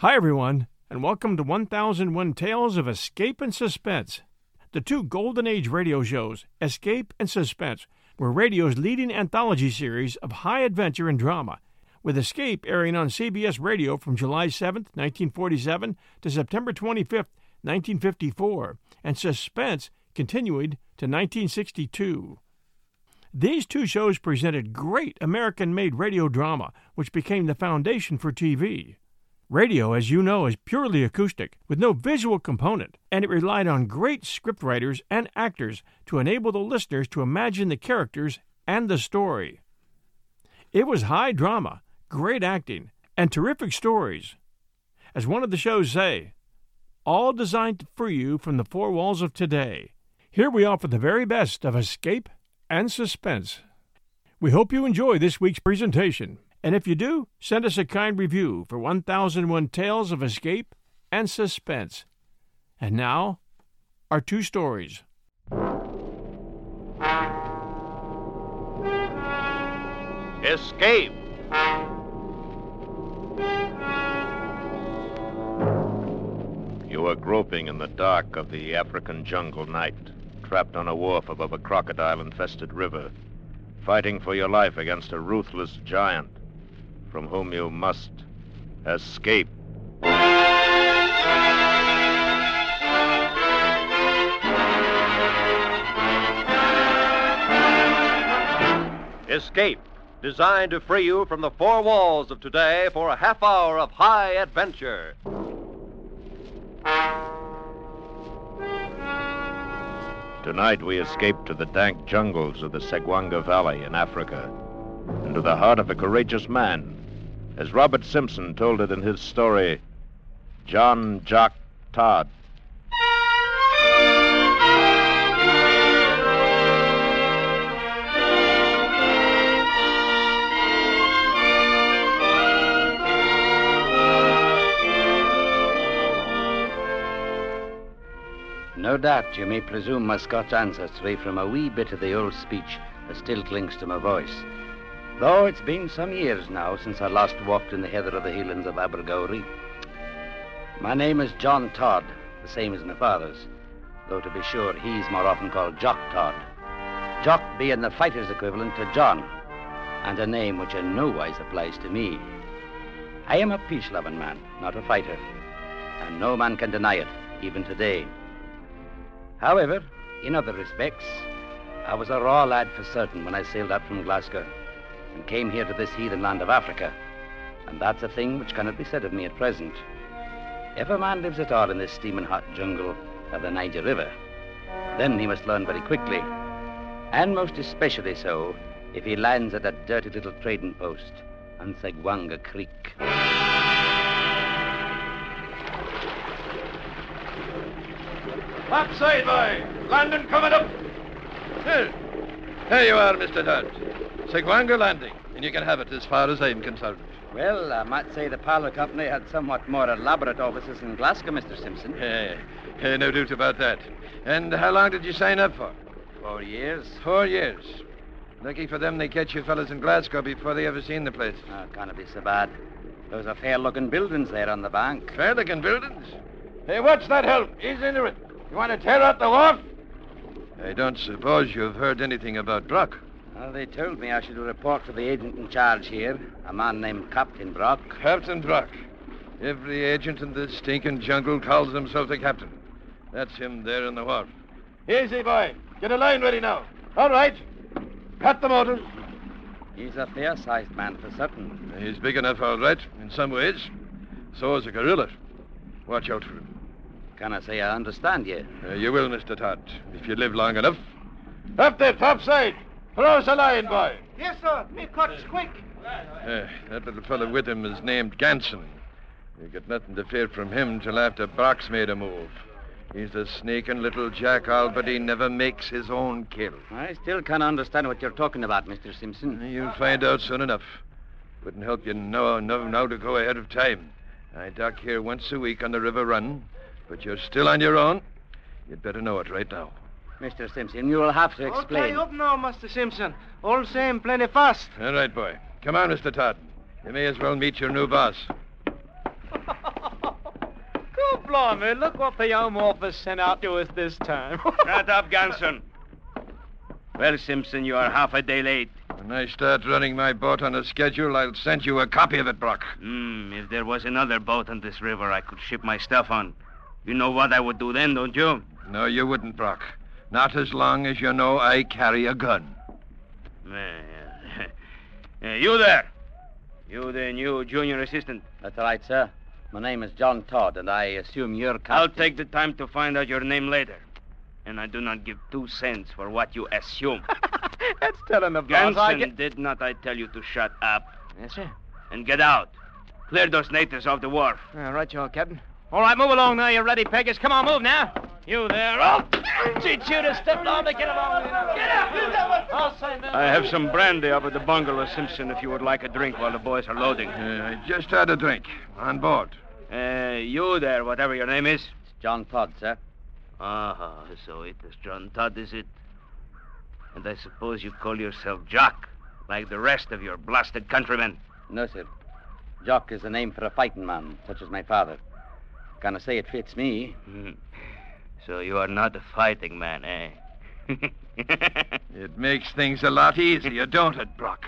Hi, everyone, and welcome to 1001 Tales of Escape and Suspense, the two Golden Age radio shows, Escape and Suspense, were radio's leading anthology series of high adventure and drama, with Escape airing on CBS Radio from July 7, 1947 to September 25, 1954, and Suspense continuing to 1962. These two shows presented great American made radio drama, which became the foundation for TV. Radio, as you know, is purely acoustic, with no visual component, and it relied on great scriptwriters and actors to enable the listeners to imagine the characters and the story. It was high drama, great acting, and terrific stories. As one of the shows say, all designed to free you from the four walls of today. Here we offer the very best of escape and suspense. We hope you enjoy this week's presentation. And if you do, send us a kind review for 1001 Tales of Escape and Suspense. And now, our two stories. Escape! You are groping in the dark of the African jungle night, trapped on a wharf above a crocodile infested river, fighting for your life against a ruthless giant from whom you must escape. Escape, designed to free you from the four walls of today for a half hour of high adventure. Tonight we escape to the dank jungles of the Segwanga Valley in Africa, and to the heart of a courageous man as Robert Simpson told it in his story, John Jock Todd. No doubt you may presume my Scotch ancestry from a wee bit of the old speech that still clings to my voice. Though it's been some years now since I last walked in the heather of the Highlands of Abergowrie. My name is John Todd, the same as my father's, though to be sure he's more often called Jock Todd. Jock being the fighter's equivalent to John, and a name which in no wise applies to me. I am a peace-loving man, not a fighter, and no man can deny it, even today. However, in other respects, I was a raw lad for certain when I sailed up from Glasgow and came here to this heathen land of Africa. And that's a thing which cannot be said of me at present. If a man lives at all in this steaming hot jungle of the Niger River, then he must learn very quickly. And most especially so if he lands at that dirty little trading post on Segwanga Creek. Upside, boy! Landing coming up! Here. Here you are, Mr. Todd. Segwanga Landing, and you can have it as far as I'm concerned. Well, I might say the Parlour Company had somewhat more elaborate offices in Glasgow, Mr. Simpson. Hey, hey, no doubt about that. And how long did you sign up for? Four years. Four years. Lucky for them they catch you fellas in Glasgow before they ever seen the place. Oh, can't be so bad. Those are fair-looking buildings there on the bank. Fair-looking buildings? Hey, what's that help? Ease into it. You want to tear out the wharf? I don't suppose you've heard anything about Brock. Well, they told me I should report to the agent in charge here, a man named Captain Brock. Captain Brock. Every agent in this stinking jungle calls himself a captain. That's him there in the wharf. Easy, boy. Get a line ready now. All right. Cut the motors. He's a fair-sized man for certain. He's big enough, all right, in some ways. So is a gorilla. Watch out for him. Can I say I understand you? Uh, you will, Mr. Todd, if you live long enough. Up there, topside. Throw us a line, boy. Yes, sir. Me cuts quick. Uh, that little fellow with him is named Ganson. You get nothing to fear from him till after Brock's made a move. He's a sneaking little jackal, but he never makes his own kill. I still can't understand what you're talking about, Mr. Simpson. You'll find out soon enough. Wouldn't help you know, know now to go ahead of time. I dock here once a week on the river run, but you're still on your own. You'd better know it right now. Mr. Simpson, you will have to explain. Okay, up now, Master Simpson. All same, plenty fast. All right, boy. Come on, Mr. Todd. You may as well meet your new boss. Good blimey, look what the Home Office sent out to us this time. Shut up, Ganson. Well, Simpson, you are half a day late. When I start running my boat on a schedule, I'll send you a copy of it, Brock. Hmm, if there was another boat on this river I could ship my stuff on, you know what I would do then, don't you? No, you wouldn't, Brock. Not as long as you know I carry a gun. You there. You, the new junior assistant. That's right, sir. My name is John Todd, and I assume you're captain. I'll take the time to find out your name later. And I do not give two cents for what you assume. That's telling the boss. I Ganson, get... did not I tell you to shut up Yes, sir. and get out? Clear those natives off the wharf. All right, you Captain. All right, move along now, You're ready, Peggers. Come on, move now. You there. Oh, teach you to step on to get along. Get out. I'll say no. I have some brandy up at the bungalow, Simpson, if you would like a drink while the boys are loading. Uh, I just had a drink. On board. Uh, you there, whatever your name is. It's John Todd, sir. Ah, so it is John Todd, is it? And I suppose you call yourself Jock, like the rest of your blasted countrymen. No, sir. Jock is the name for a fighting man, such as my father. Can I say it fits me? So you are not a fighting man, eh? It makes things a lot easier, don't it, Brock?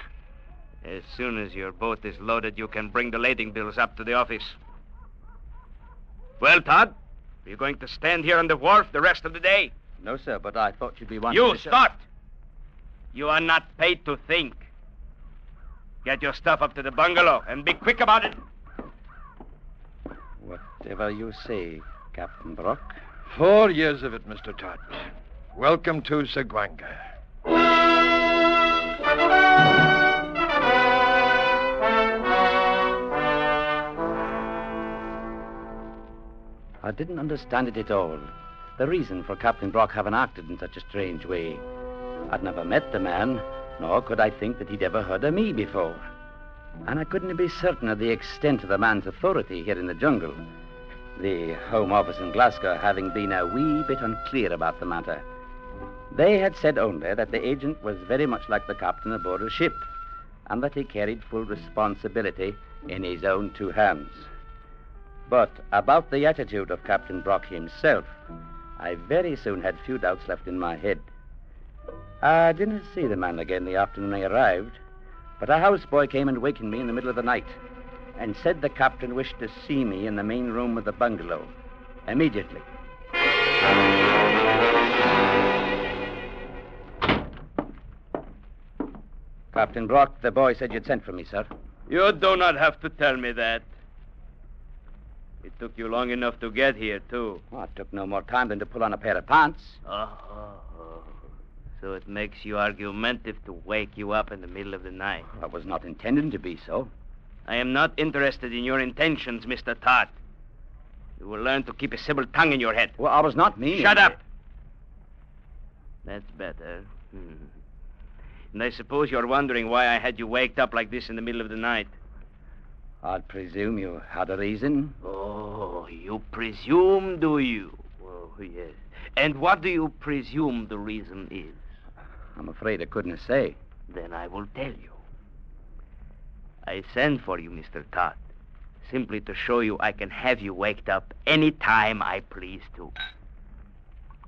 as soon as your boat is loaded, you can bring the lading bills up to the office. Well, Todd, are you going to stand here on the wharf the rest of the day? No, sir, but I thought you'd be wanting You to show- start. You are not paid to think. Get your stuff up to the bungalow and be quick about it. Whatever you say, Captain Brock. Four years of it, Mr. Todd. Welcome to Segwanga. I didn't understand it at all. The reason for Captain Brock having acted in such a strange way. I'd never met the man, nor could I think that he'd ever heard of me before. And I couldn't be certain of the extent of the man's authority here in the jungle. The Home Office in Glasgow having been a wee bit unclear about the matter. They had said only that the agent was very much like the captain aboard a ship, and that he carried full responsibility in his own two hands. But about the attitude of Captain Brock himself, I very soon had few doubts left in my head. I didn't see the man again the afternoon I arrived, but a houseboy came and wakened me in the middle of the night and said the captain wished to see me in the main room of the bungalow immediately. Captain Brock, the boy said you'd sent for me, sir. You do not have to tell me that. It took you long enough to get here, too. Well, it took no more time than to pull on a pair of pants. Oh, so it makes you argumentative to wake you up in the middle of the night. I was not intending to be so. I am not interested in your intentions, Mr. Todd. You will learn to keep a civil tongue in your head. Well, I was not meaning. Shut up. That's better. Hmm. And I suppose you're wondering why I had you waked up like this in the middle of the night. I'd presume you had a reason. Oh, you presume, do you? Oh, yes. And what do you presume the reason is? I'm afraid I couldn't say. Then I will tell you. I sent for you, Mr. Todd, simply to show you I can have you waked up any time I please to.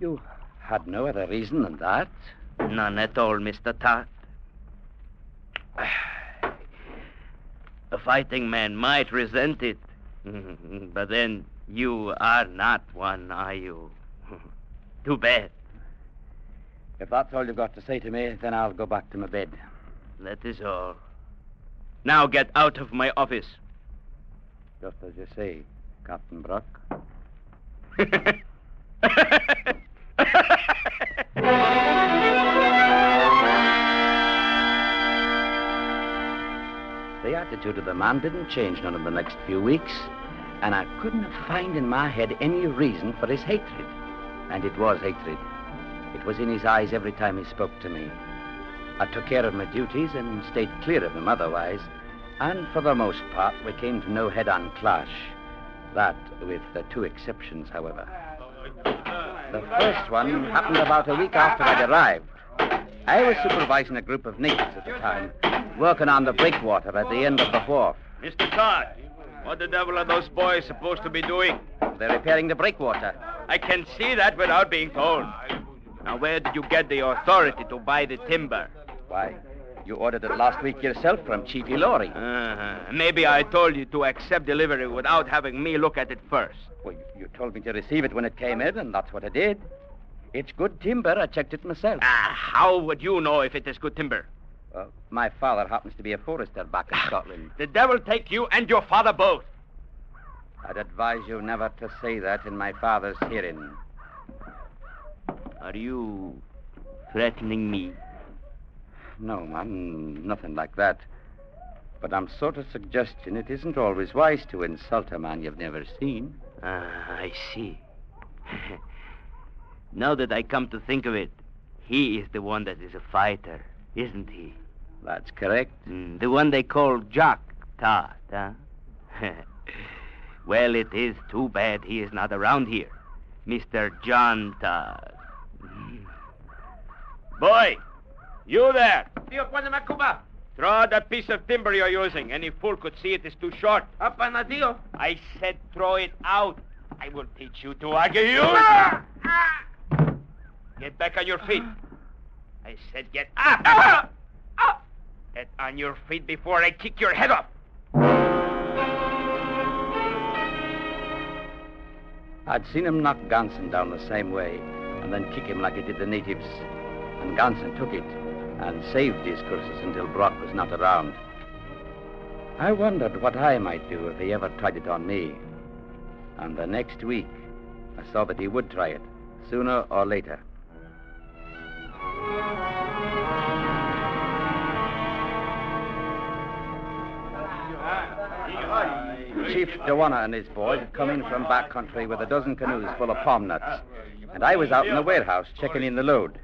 You had no other reason than that. None at all, Mr. Todd. A fighting man might resent it, but then you are not one, are you? Too bad. If that's all you've got to say to me, then I'll go back to my bed. That is all. Now get out of my office. Just as you say, Captain Brock. The attitude of the man didn't change none of the next few weeks, and I couldn't find in my head any reason for his hatred. And it was hatred. It was in his eyes every time he spoke to me. I took care of my duties and stayed clear of him otherwise, and for the most part we came to no head-on clash. That with the two exceptions, however. The first one happened about a week after I'd arrived. I was supervising a group of natives at the time, working on the breakwater at the end of the wharf. Mr. Todd, what the devil are those boys supposed to be doing? They're repairing the breakwater. I can see that without being told. Now, where did you get the authority to buy the timber? Why, you ordered it last week yourself from Chief Ilori. Uh-huh. Maybe I told you to accept delivery without having me look at it first. Well, you told me to receive it when it came in, and that's what I did. It's good timber. I checked it myself. Ah, how would you know if it is good timber? Uh, my father happens to be a forester back in Scotland. The devil take you and your father both. I'd advise you never to say that in my father's hearing. Are you threatening me? No, man, nothing like that. But I'm sort of suggesting it isn't always wise to insult a man you've never seen. Ah, I see. now that I come to think of it, he is the one that is a fighter, isn't he? That's correct. Mm, the one they call Jock Todd, huh? well, it is too bad he is not around here. Mr. John Todd. Mm. Boy, you there. Dio Quazemakuba! Throw out that piece of timber you're using. Any fool could see it is too short. Up on Dio. I said throw it out. I will teach you to argue. You. Ah! Get back on your feet. I said get up. Get on your feet before I kick your head off. I'd seen him knock Ganson down the same way and then kick him like he did the natives. And Ganson took it and saved his curses until Brock was not around. I wondered what I might do if he ever tried it on me. And the next week, I saw that he would try it, sooner or later. Chief Dewana and his boys had come in from back country with a dozen canoes full of palm nuts. And I was out in the warehouse checking in the load.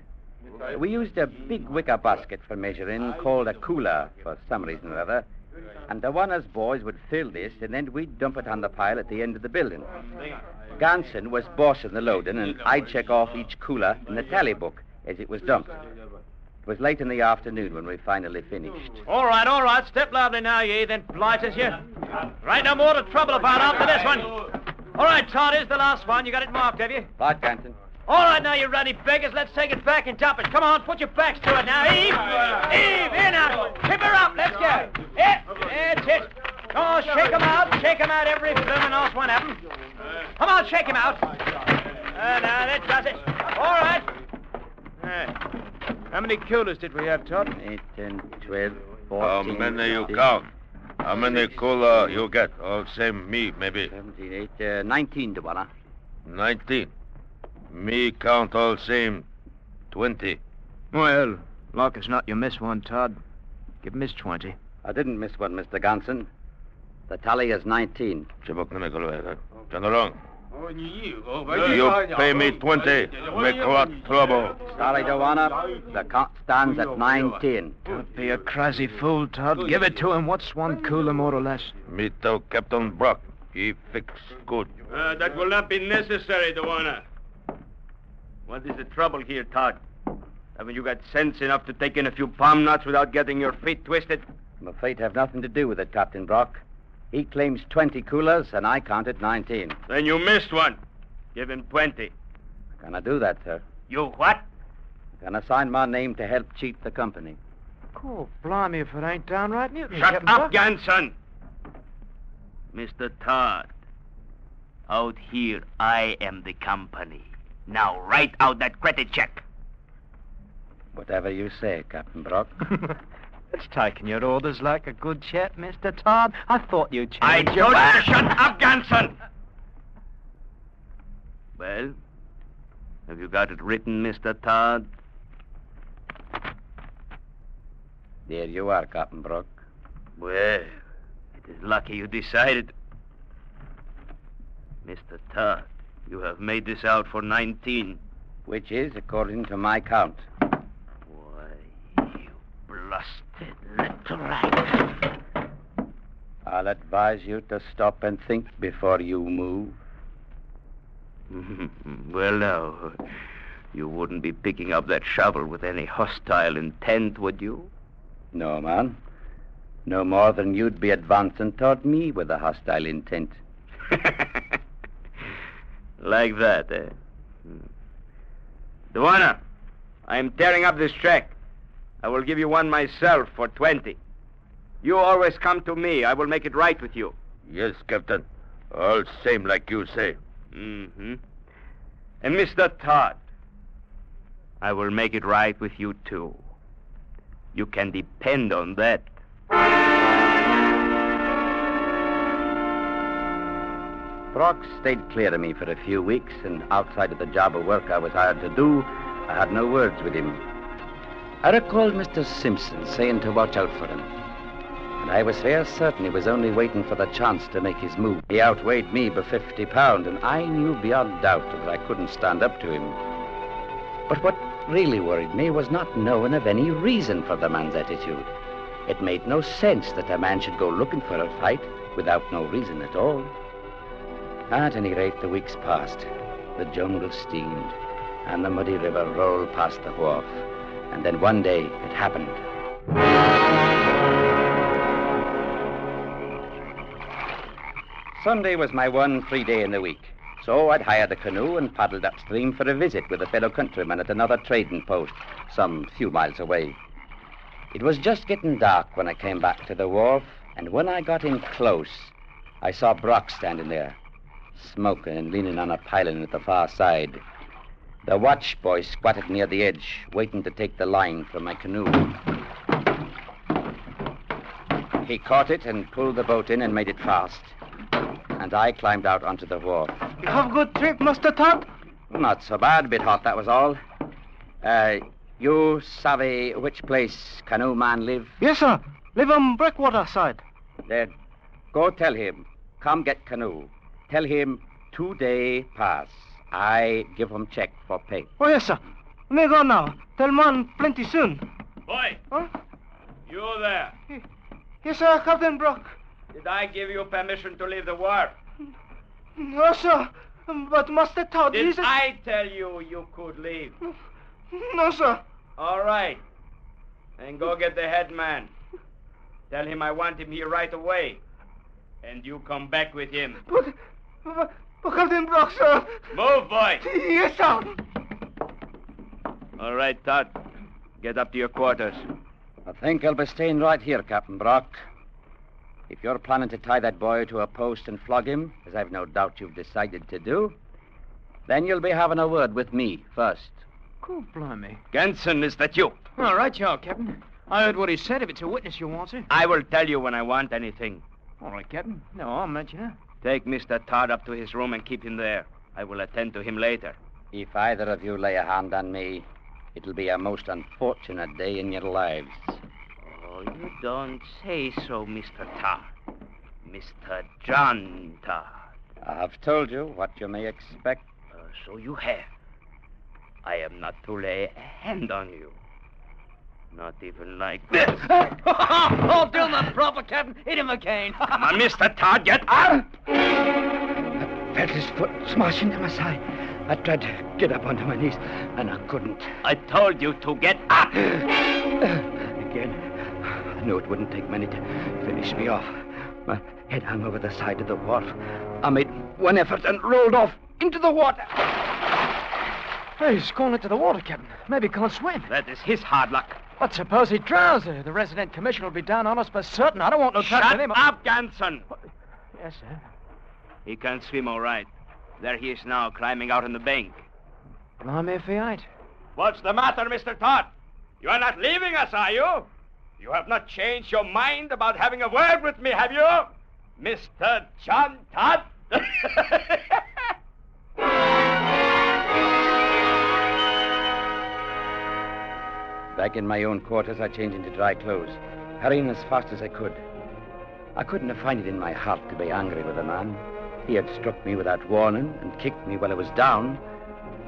We used a big wicker basket for measuring called a cooler for some reason or other. And Dewana's boys would fill this and then we'd dump it on the pile at the end of the building. Ganson was bossing the loading and I'd check off each cooler in the tally book as it was dumped. It was late in the afternoon when we finally finished. All right, all right. Step lively now, ye, then blighters you. Right, no more to trouble about after this one. All right, Todd, here's the last one. You got it marked, have you? Right, Ganson. All right, now, you ruddy beggars. Let's take it back and dump it. Come on, put your backs to it now. Eve! Eve, in now. Tip her up. Let's go. Yeah, that's it. Oh, shake 'em out. Shake 'em out, every bloomin' last one of 'em. Come on, shake 'em out. Uh, now, that does it. All right. Uh, how many coolers did we have, Todd? 8, 10, 12, How many you count? How many cooler you get? Oh, same me, maybe. 17, 8, uh, 19, Dewana. 19. Me count all same 20. Well, like as not, you miss one, Todd. Give him his 20. I didn't miss one, Mr. Ganson. The tally is 19. Chibok Turn along. You pay me 20. Make what trouble. Sorry, Dewana. The count stands at 19. Don't be a crazy fool, Todd. Give it to him. What's one cooler, more or less? Me tell Captain Brock. He fix good. Uh, that will not be necessary, Dewana. What is the trouble here, Todd? Haven't you got sense enough to take in a few palm nuts without getting your feet twisted? My fate have nothing to do with it, Captain Brock. He claims 20 coolers, and I counted 19. Then you missed one. Give him 20. Can I do that, sir? You what? I Can I sign my name to help cheat the company? Oh, blimey, if it ain't downright mutiny. Shut Captain up, Buck. Ganson. Mr. Todd, out here I am the company. Now write out that credit check. Whatever you say, Captain Brock. It's taking your orders like a good chap, Mr. Todd. I thought you'd change I your... told you to shut up, Ganson! Well, have you got it written, Mr. Todd? There you are, Captain Brock. Well, it is lucky you decided. Mr. Todd, you have made this out for 19. Which is, according to my count. Why, you blasted little rat. I'll advise you to stop and think before you move. well, now, you wouldn't be picking up that shovel with any hostile intent, would you? No, man. No more than you'd be advancing toward me with a hostile intent. like that, eh? Dewana, I'm tearing up this check. I will give you one myself for 20. You always come to me. I will make it right with you. Yes, Captain. All same like you say. Mm-hmm. And Mr. Todd, I will make it right with you, too. You can depend on that. Brock stayed clear of me for a few weeks, and outside of the job of work I was hired to do, I had no words with him. I recalled Mr. Simpson saying to watch out for him. And I was fair certain he was only waiting for the chance to make his move. He outweighed me by 50 pound, and I knew beyond doubt that I couldn't stand up to him. But what really worried me was not knowing of any reason for the man's attitude. It made no sense that a man should go looking for a fight without no reason at all. At any rate, the weeks passed. The jungle steamed, and the muddy river rolled past the wharf. And then one day it happened. Sunday was my one free day in the week. So I'd hired a canoe and paddled upstream for a visit with a fellow countryman at another trading post, some few miles away. It was just getting dark when I came back to the wharf, and when I got in close, I saw Brock standing there, smoking and leaning on a piling at the far side. The watch boy squatted near the edge, waiting to take the line from my canoe. He caught it and pulled the boat in and made it fast. And I climbed out onto the wharf. You have good trip, Mr. Todd? Not so bad, bit hot, that was all. Uh, you savvy which place canoe man live? Yes, sir. Live on Breakwater side. Then go tell him, come get canoe. Tell him two day pass. I give him check for pay. Oh, yes, sir. Me go now. Tell man plenty soon. Boy, Huh? you there. Yes, sir, Captain Brock. Did I give you permission to leave the wharf? No, sir. But Master Todd, Did he's... a- I tell you you could leave? No, sir. All right. Then go get the head man. Tell him I want him here right away. And you come back with him. But, but, but Captain Brock, sir. Move, boy. Yes, sir. All right, Todd. Get up to your quarters. I think I'll be staying right here, Captain Brock. If you're planning to tie that boy to a post and flog him, as I've no doubt you've decided to do, then you'll be having a word with me first. Cool, blimey. Ganson, is that you? All right, you are, Captain. I heard what he said. If it's a witness you want, sir. I will tell you when I want anything. All right, Captain. No, I'll mention it. Take Mr. Todd up to his room and keep him there. I will attend to him later. If either of you lay a hand on me, it'll be a most unfortunate day in your lives. Oh, you don't say so, Mr. Todd. Mr. John Todd. I've told you what you may expect. Uh, so you have. I am not to lay a hand on you. Not even like this. oh, do not proper, Captain. Hit him again. Come on, Mr. Todd, get up! Ah! I felt his foot smash into my side. I tried to get up onto my knees, and I couldn't. I told you to get up. Again, I knew it wouldn't take many to finish me off. My head hung over the side of the wharf. I made one effort and rolled off into the water. Hey, he's gone into the water, Captain. Maybe he can't swim. That is his hard luck. But suppose he drowns. Uh, the resident commissioner will be down on us for certain. I don't want no trouble Shut with him. up, Ganson. Yes, sir. He can't swim all right. There he is now, climbing out on the bank. Blimey if he ain't. What's the matter, Mr. Todd? You are not leaving us, are you? You have not changed your mind about having a word with me, have you? Mr. John Todd? Back in my own quarters, I changed into dry clothes, hurrying as fast as I could. I couldn't have find it in my heart to be angry with the man. He had struck me without warning and kicked me while I was down,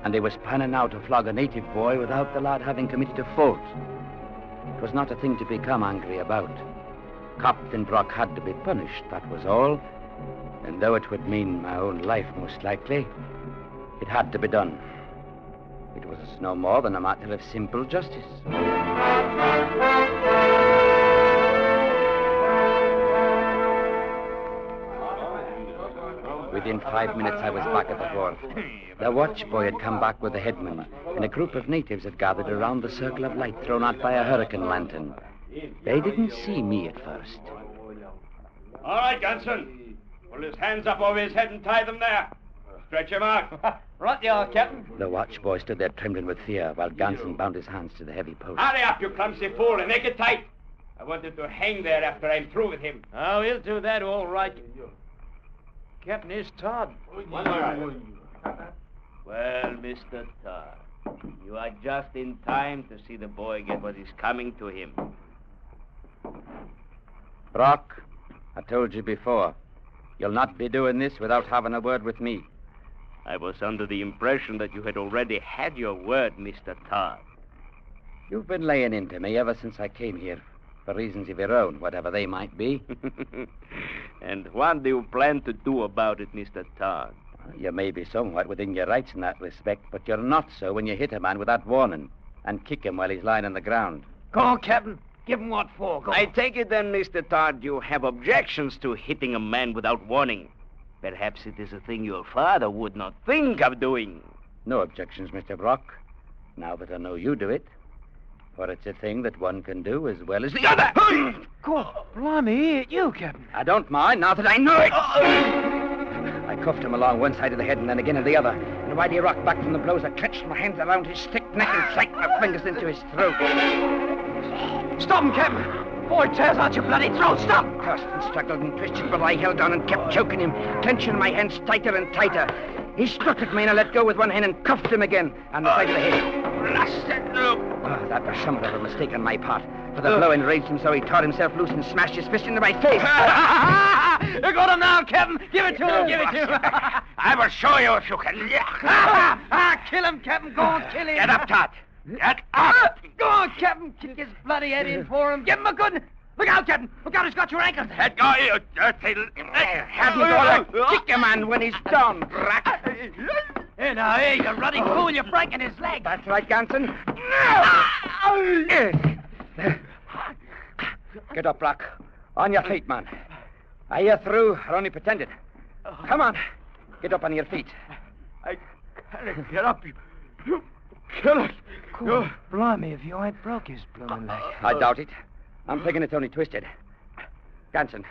and he was planning now to flog a native boy without the lad having committed a fault. It was not a thing to become angry about. Captain Brock had to be punished, that was all. And though it would mean my own life, most likely, it had to be done. It was no more than a matter of simple justice. Within five minutes, I was back at the wharf. The watchboy had come back with the headman, and a group of natives had gathered around the circle of light thrown out by a hurricane lantern. They didn't see me at first. All right, Ganson. Pull his hands up over his head and tie them there. Stretch him out. Right you are, Captain. The watchboy stood there trembling with fear while Ganson bound his hands to the heavy post. Hurry up, you clumsy fool, and make it tight. I want him to hang there after I'm through with him. Ah, oh, he'll do that all right. Captain is Todd. Well, Mr. Todd, you are just in time to see the boy get what is coming to him. Brock, I told you before, you'll not be doing this without having a word with me. I was under the impression that you had already had your word, Mr. Todd. You've been laying into me ever since I came here, for reasons of your own, whatever they might be. and what do you plan to do about it, Mr. Todd? You may be somewhat within your rights in that respect, but you're not so when you hit a man without warning and kick him while he's lying on the ground. Go on, Captain. Give him what for. Go I on. take it then, Mr. Todd, you have objections to hitting a man without warning. Perhaps it is a thing your father would not think of doing. No objections, Mr. Brock, now that I know you do it. For it's a thing that one can do as well as the other. God, blimey, hit you, Captain. I don't mind now that I know it. I cuffed him along one side of the head and then again at the other. And while he rocked back from the blows, I clenched my hands around his thick neck and sank my fingers into his throat. Stop him, Captain. Boy tears out your bloody throat. Stop. Cursed and struggled and twisted, but I held on and kept choking him, clenching my hands tighter and tighter. He struck at me and I let go with one hand and cuffed him again on the side of the head. Blasted look! Oh, that was somewhat of a mistake on my part, for the blow enraged him so he tore himself loose and smashed his fist into my face. you got him now, Captain. Give it to him. Give it to him. I will show you if you can. ah, kill him, Captain. Go on, kill him. Get up, Todd. Get up! Go on, Captain. Kick his bloody head in for him. Give him a good... Look out, Captain. Look out, he's got your ankles. Let go, you dirty... Have you got to kick a man when he's down, Brock? Uh, hey, now, hey, you ruddy oh. fool. You're breaking his leg. That's right, Ganson. Get up, Brock. On your feet, man. Are you through or only pretended? Come on. Get up on your feet. I can't get up. You, you kill us. God, blimey, if you ain't broke his blooming uh, leg. I doubt it. I'm thinking it's only twisted. Ganson,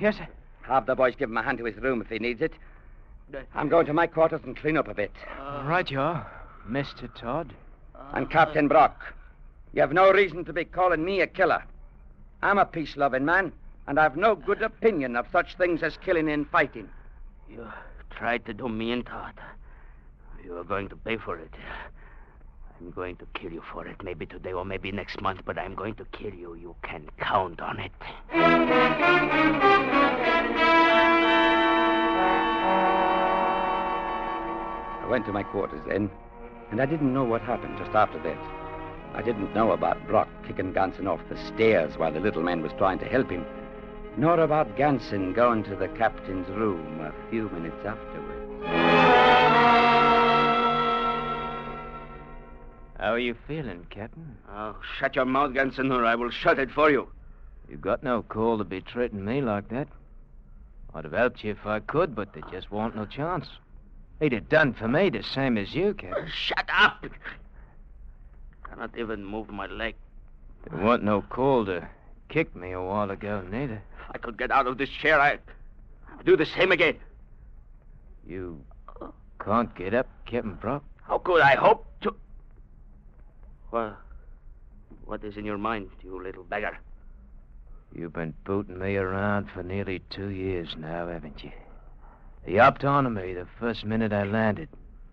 Yes, sir. have the boys give him a hand to his room if he needs it. Uh, I'm going to my quarters and clean up a bit. Uh, right you are, Mr. Todd. And Captain Brock, you have no reason to be calling me a killer. I'm a peace loving man, and I've no good opinion of such things as killing and fighting. You tried to do me in, Todd. You are going to pay for it. I'm going to kill you for it, maybe today or maybe next month, but I'm going to kill you. You can count on it. I went to my quarters then, and I didn't know what happened just after that. I didn't know about Brock kicking Ganson off the stairs while the little man was trying to help him, nor about Ganson going to the captain's room a few minutes afterwards. How are you feeling, Captain? Oh, shut your mouth, Ganson, or I will shut it for you. You got no call to be treating me like that. I'd have helped you if I could, but there just won't no chance. He'd have done for me the same as you, Captain. Shut up! Cannot even move my leg. There wasn't no call to kick me a while ago, neither. If I could get out of this chair. I, I'll do the same again. You can't get up, Captain Brock? How could I hope. What, what is in your mind, you little beggar? You've been booting me around for nearly two years now, haven't you? You hopped onto me the first minute I landed,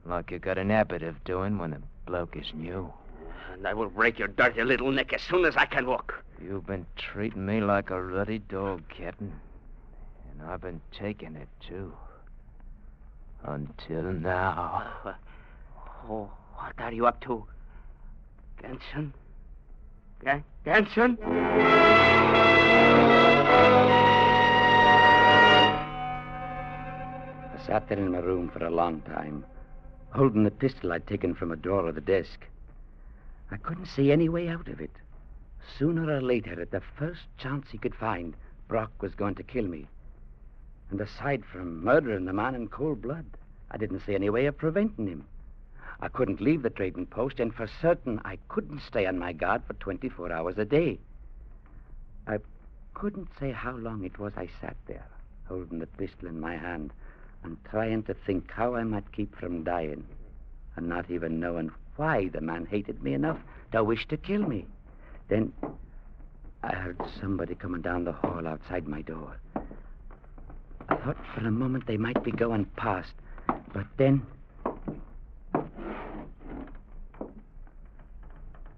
like you got an habit of doing when a bloke is new. And I will break your dirty little neck as soon as I can walk. You've been treating me like a ruddy dog, Captain. And I've been taking it, too. Until now. Uh, oh, what are you up to? Gan- Ganson? I sat there in my room for a long time, holding the pistol I'd taken from a drawer of the desk. I couldn't see any way out of it. Sooner or later, at the first chance he could find, Brock was going to kill me. And aside from murdering the man in cold blood, I didn't see any way of preventing him. I couldn't leave the trading post, and for certain I couldn't stay on my guard for 24 hours a day. I couldn't say how long it was I sat there, holding the pistol in my hand and trying to think how I might keep from dying, and not even knowing why the man hated me enough to wish to kill me. Then I heard somebody coming down the hall outside my door. I thought for a moment they might be going past, but then.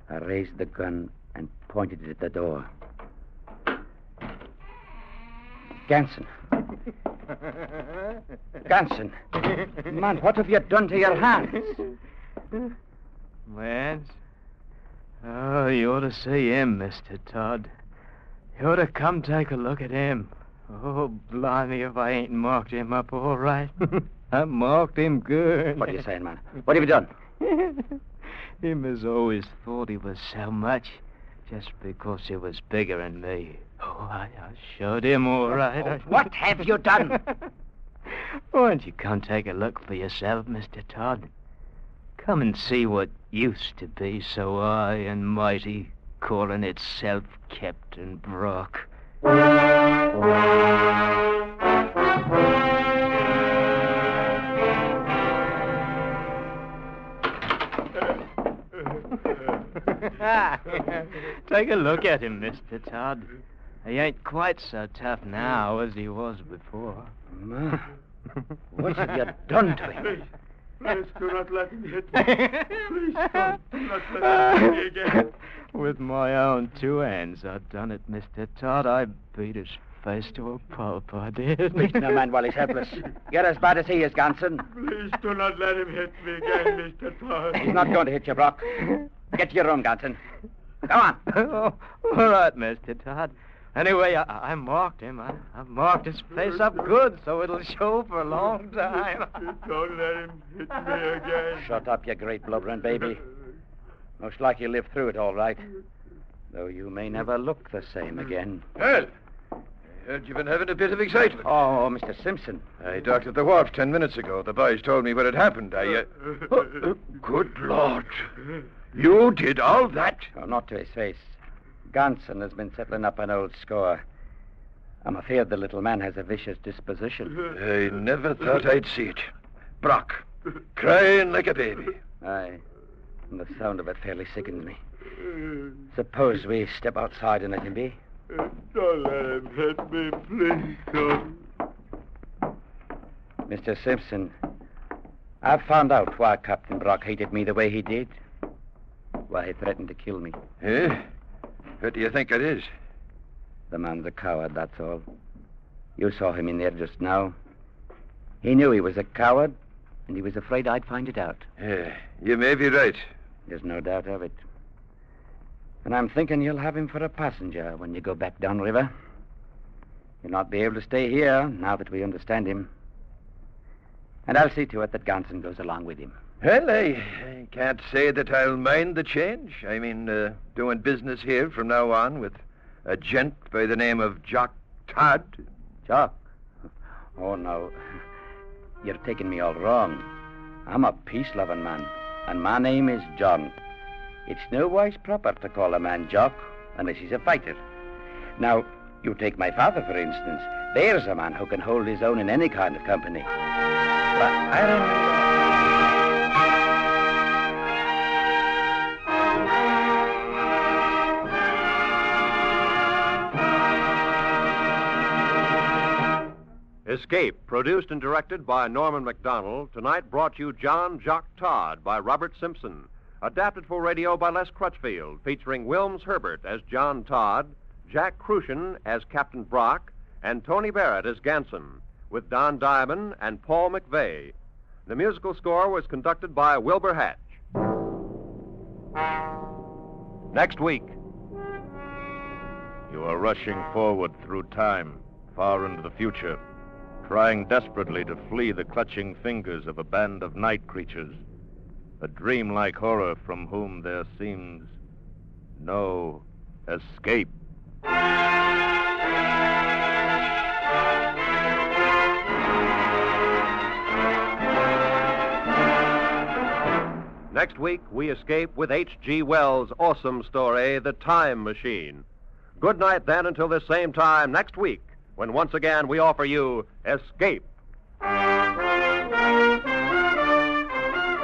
I raised the gun and pointed it at the door. Ganson. Ganson. Man, what have you done to your hands? Lance? Oh, you ought to see him, Mr. Todd. You ought to come take a look at him. Oh, blimey, if I ain't marked him up all right. I marked him good. What are you saying, man? What have you done? him has always thought he was so much, just because he was bigger than me. Oh, I, I showed him all right. I- What have you done? Why don't you come take a look for yourself, Mr. Todd? Come and see what used to be so high and mighty, calling itself Captain Brock. Take a look at him, Mr. Todd. He ain't quite so tough now as he was before. Man, what have you done to him? Please do not let him hit me. Please don't. Do not let him hit me again. With my own two hands, I've done it, Mr. Todd. I beat his face to a pulp, I did. Beating a man while he's helpless. You're as bad as he is, Ganson. Please do not let him hit me again, Mr. Todd. He's not going to hit you, Brock. Get to your room, Ganson. Come on. oh, all right, Mr. Todd. Anyway, I, I marked him. I, I marked his face up good, so it'll show for a long time. Don't let him hit me again. Shut up, you great blubbering baby. Most likely you live through it all right. Though you may never look the same again. Well, I heard you've been having a bit of excitement. Oh, Mr. Simpson. I docked at the wharf ten minutes ago. The boys told me what had happened. I. Uh... Oh, uh, good Lord. You did all that? Oh, not to his face. Ganson has been settling up an old score. I'm afraid the little man has a vicious disposition. I never thought I'd see it. Brock, crying like a baby. Aye. And the sound of it fairly sickens me. Suppose we step outside and let him be. Don't let him hit me, please don't. Mr. Simpson, I've found out why Captain Brock hated me the way he did. Why he threatened to kill me. Eh? What do you think it is? The man's a coward, that's all. You saw him in there just now. He knew he was a coward, and he was afraid I'd find it out. Yeah, you may be right. There's no doubt of it. And I'm thinking you'll have him for a passenger when you go back downriver. You'll not be able to stay here now that we understand him. And I'll see to it that Ganson goes along with him. Well, I, I can't say that I'll mind the change. I mean, uh, doing business here from now on with a gent by the name of Jock Todd. Jock? Oh, no. You're taking me all wrong. I'm a peace-loving man, and my name is John. It's no wise proper to call a man Jock unless he's a fighter. Now, you take my father, for instance. There's a man who can hold his own in any kind of company. But I remember. Escape, produced and directed by Norman Macdonnell, tonight brought you John Jock Todd by Robert Simpson. Adapted for radio by Les Crutchfield, featuring Wilms Herbert as John Tod, Jack Kruschen as Captain Brock, and Tony Barrett as Ganson, with Don Diamond and Paul McVeigh. The musical score was conducted by Wilbur Hatch. Next week, You are rushing forward through time, far into the future, trying desperately to flee the clutching fingers of a band of night creatures, a dreamlike horror from whom there seems no escape. Next week, we escape with H.G. Wells' awesome story, The Time Machine. Good night, then, until this same time next week, when once again we offer you Escape.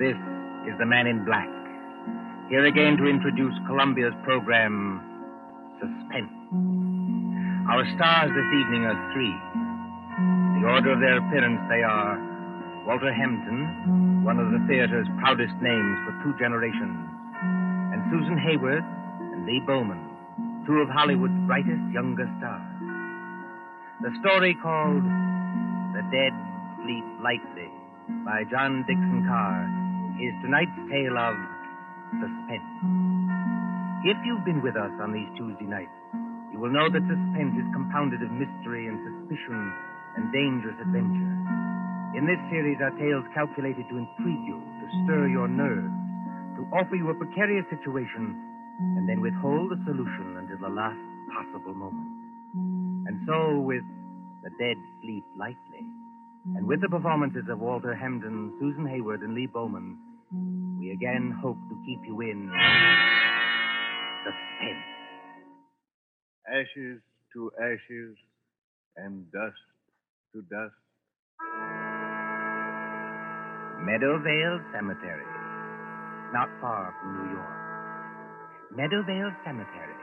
This is the man in black. Here again to introduce Columbia's program, Suspense. Our stars this evening are three. In The order of their appearance, they are Walter Hampden, one of the theater's proudest names for two generations, and Susan Hayward and Lee Bowman, two of Hollywood's brightest younger stars. The story called The Dead Sleep Lightly by John Dickson Carr is tonight's tale of suspense. If you've been with us on these Tuesday nights, you will know that suspense is compounded of mystery and suspicion and dangerous adventure. In this series are tales calculated to intrigue you, to stir your nerves, to offer you a precarious situation, and then withhold the solution until the last possible moment. And so, with The Dead Sleep Lightly, and with the performances of Walter Hampden, Susan Hayward, and Lee Bowman, we again hope to keep you in suspense. Ashes to ashes and dust to dust. Meadowvale Cemetery, not far from New York. Meadowvale Cemetery,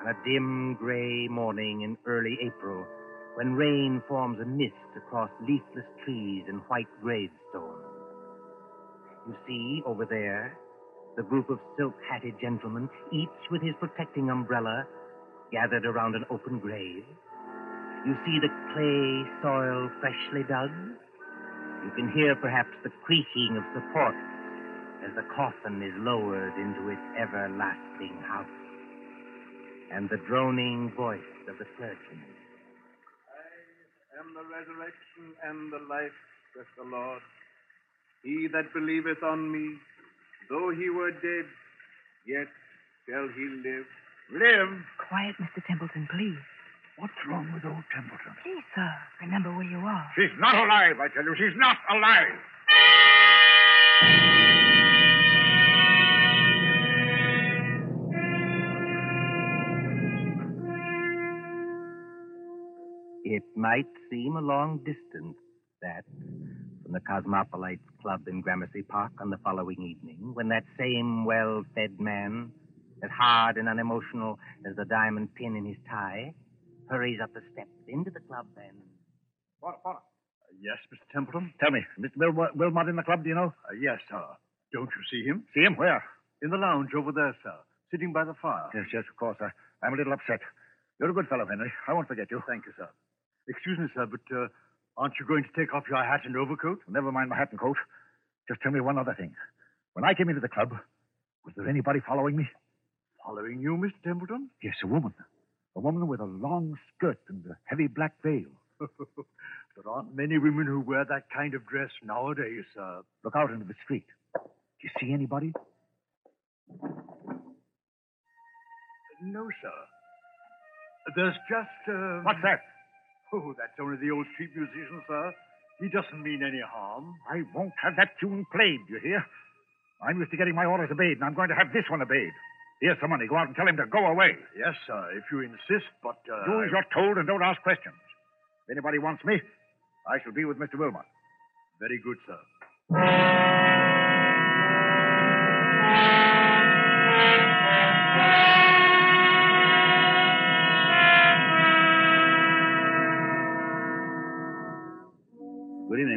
on a dim gray morning in early April, when rain forms a mist across leafless trees and white gravestones. You see over there the group of silk hatted gentlemen, each with his protecting umbrella, gathered around an open grave. You see the clay soil freshly dug. You can hear perhaps the creaking of support as the coffin is lowered into its everlasting house. And the droning voice of the clergyman. I am the resurrection and the life, saith the Lord. He that believeth on me, though he were dead, yet shall he live. Live? Quiet, Mr. Templeton, please. What's wrong with old Templeton? Please, sir, remember where you are. She's not alive, I tell you. She's not alive. It might seem a long distance, that, from the Cosmopolites Club in Gramercy Park on the following evening, when that same well fed man, as hard and unemotional as the diamond pin in his tie, hurries up the steps into the club and. What, what? Uh, yes, Mr. Templeton. Tell me, Mr. Wilmot, Wilmot in the club, do you know? Uh, yes, sir. Don't you see him? See him? Where? In the lounge over there, sir. Sitting by the fire. Yes, yes, of course. I, I'm a little upset. You're a good fellow, Henry. I won't forget you. Thank you, sir. Excuse me, sir, but uh, aren't you going to take off your hat and overcoat? Never mind my hat and coat. Just tell me one other thing. When I came into the club, was there anybody following me? Following you, Mr. Templeton? Yes, a woman. A woman with a long skirt and a heavy black veil. there aren't many women who wear that kind of dress nowadays, sir. Look out into the street. Do you see anybody? No, sir. There's just. Uh... What's that? Oh, that's only the old street musician, sir. He doesn't mean any harm. I won't have that tune played, you hear? I'm used to getting my orders obeyed, and I'm going to have this one obeyed. Here's some money. Go out and tell him to go away. Yes, sir, if you insist, but. Uh, Do as you're told and don't ask questions. If anybody wants me, I shall be with Mr. Wilmot. Very good, sir.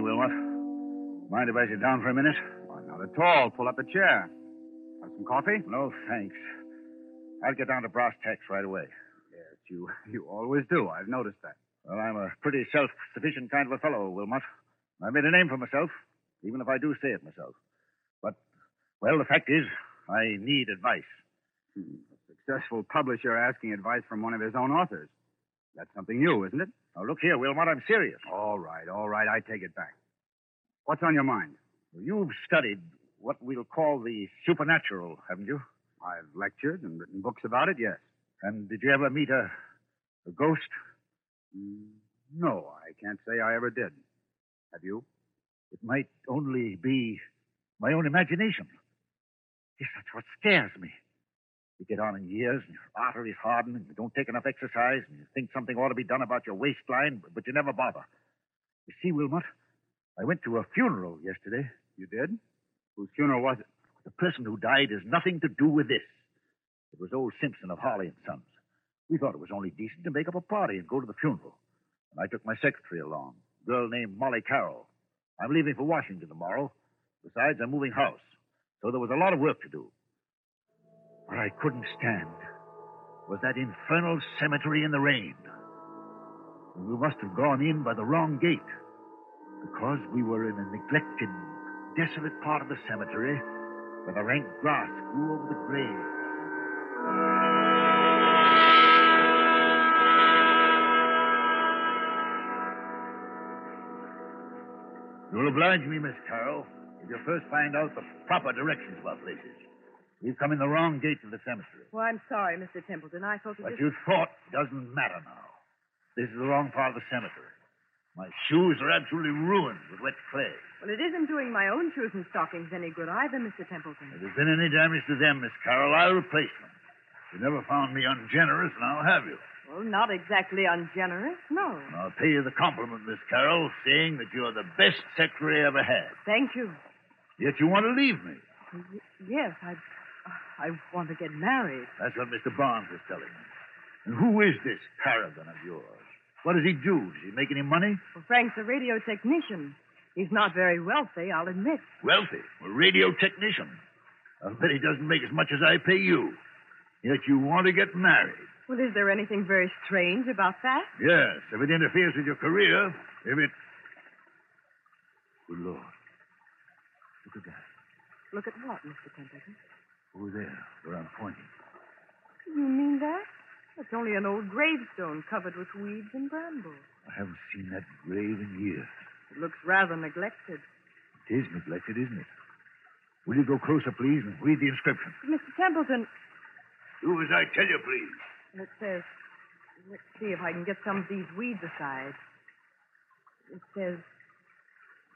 Wilmot. Mind if I sit down for a minute? Oh, not at all. Pull up a chair. Have some coffee? No, thanks. I'll get down to brass tacks right away. Yes, you you always do. I've noticed that. Well, I'm a pretty self-sufficient kind of a fellow, Wilmot. I made a name for myself, even if I do say it myself. But, well, the fact is, I need advice. Hmm. A successful publisher asking advice from one of his own authors. That's something new, isn't it? Now, look here, Wilmot, I'm serious. All right, all right. I take it back. What's on your mind? Well, you've studied what we'll call the supernatural, haven't you? I've lectured and written books about it, yes. And did you ever meet a, a ghost? Mm, no, I can't say I ever did. Have you? It might only be my own imagination. Yes, that's what scares me. You get on in years, and your arteries harden, and you don't take enough exercise, and you think something ought to be done about your waistline, but, but you never bother. You see, Wilmot, I went to a funeral yesterday. You did? Whose funeral was it? The person who died has nothing to do with this. It was old Simpson of Harley and Sons. We thought it was only decent to make up a party and go to the funeral. And I took my secretary along, a girl named Molly Carroll. I'm leaving for Washington tomorrow. Besides, I'm moving house. So there was a lot of work to do. What I couldn't stand was that infernal cemetery in the rain. We must have gone in by the wrong gate. Because we were in a neglected, desolate part of the cemetery where the rank grass grew over the graves. You'll oblige me, Miss Carroll, if you first find out the proper directions our places. We've come in the wrong gate to the cemetery. Well, I'm sorry, Mr. Templeton. I thought it What was... you thought doesn't matter now. This is the wrong part of the cemetery. My shoes are absolutely ruined with wet clay. Well, it isn't doing my own shoes and stockings any good either, Mr. Templeton. If there's been any damage to them, Miss Carroll, I'll replace them. You never found me ungenerous now, have you? Well, not exactly ungenerous, no. I'll pay you the compliment, Miss Carroll, saying that you're the best secretary I ever had. Thank you. Yet you want to leave me. Y- yes, I, I want to get married. That's what Mr. Barnes is telling me. And who is this paragon of yours? What does he do? Does he make any money? Well, Frank's a radio technician. He's not very wealthy, I'll admit. Wealthy? A radio technician? I'll bet he doesn't make as much as I pay you. Yet you want to get married. Well, is there anything very strange about that? Yes, if it interferes with your career, if it. Good Lord. Look at that. Look at what, Mr. Templeton? Over there, where I'm pointing. You mean that? It's only an old gravestone covered with weeds and brambles. I haven't seen that grave in years. It looks rather neglected. It is neglected, isn't it? Will you go closer, please, and read the inscription? Mr. Templeton, Do as I tell you, please. it says, let's see if I can get some of these weeds aside. It says,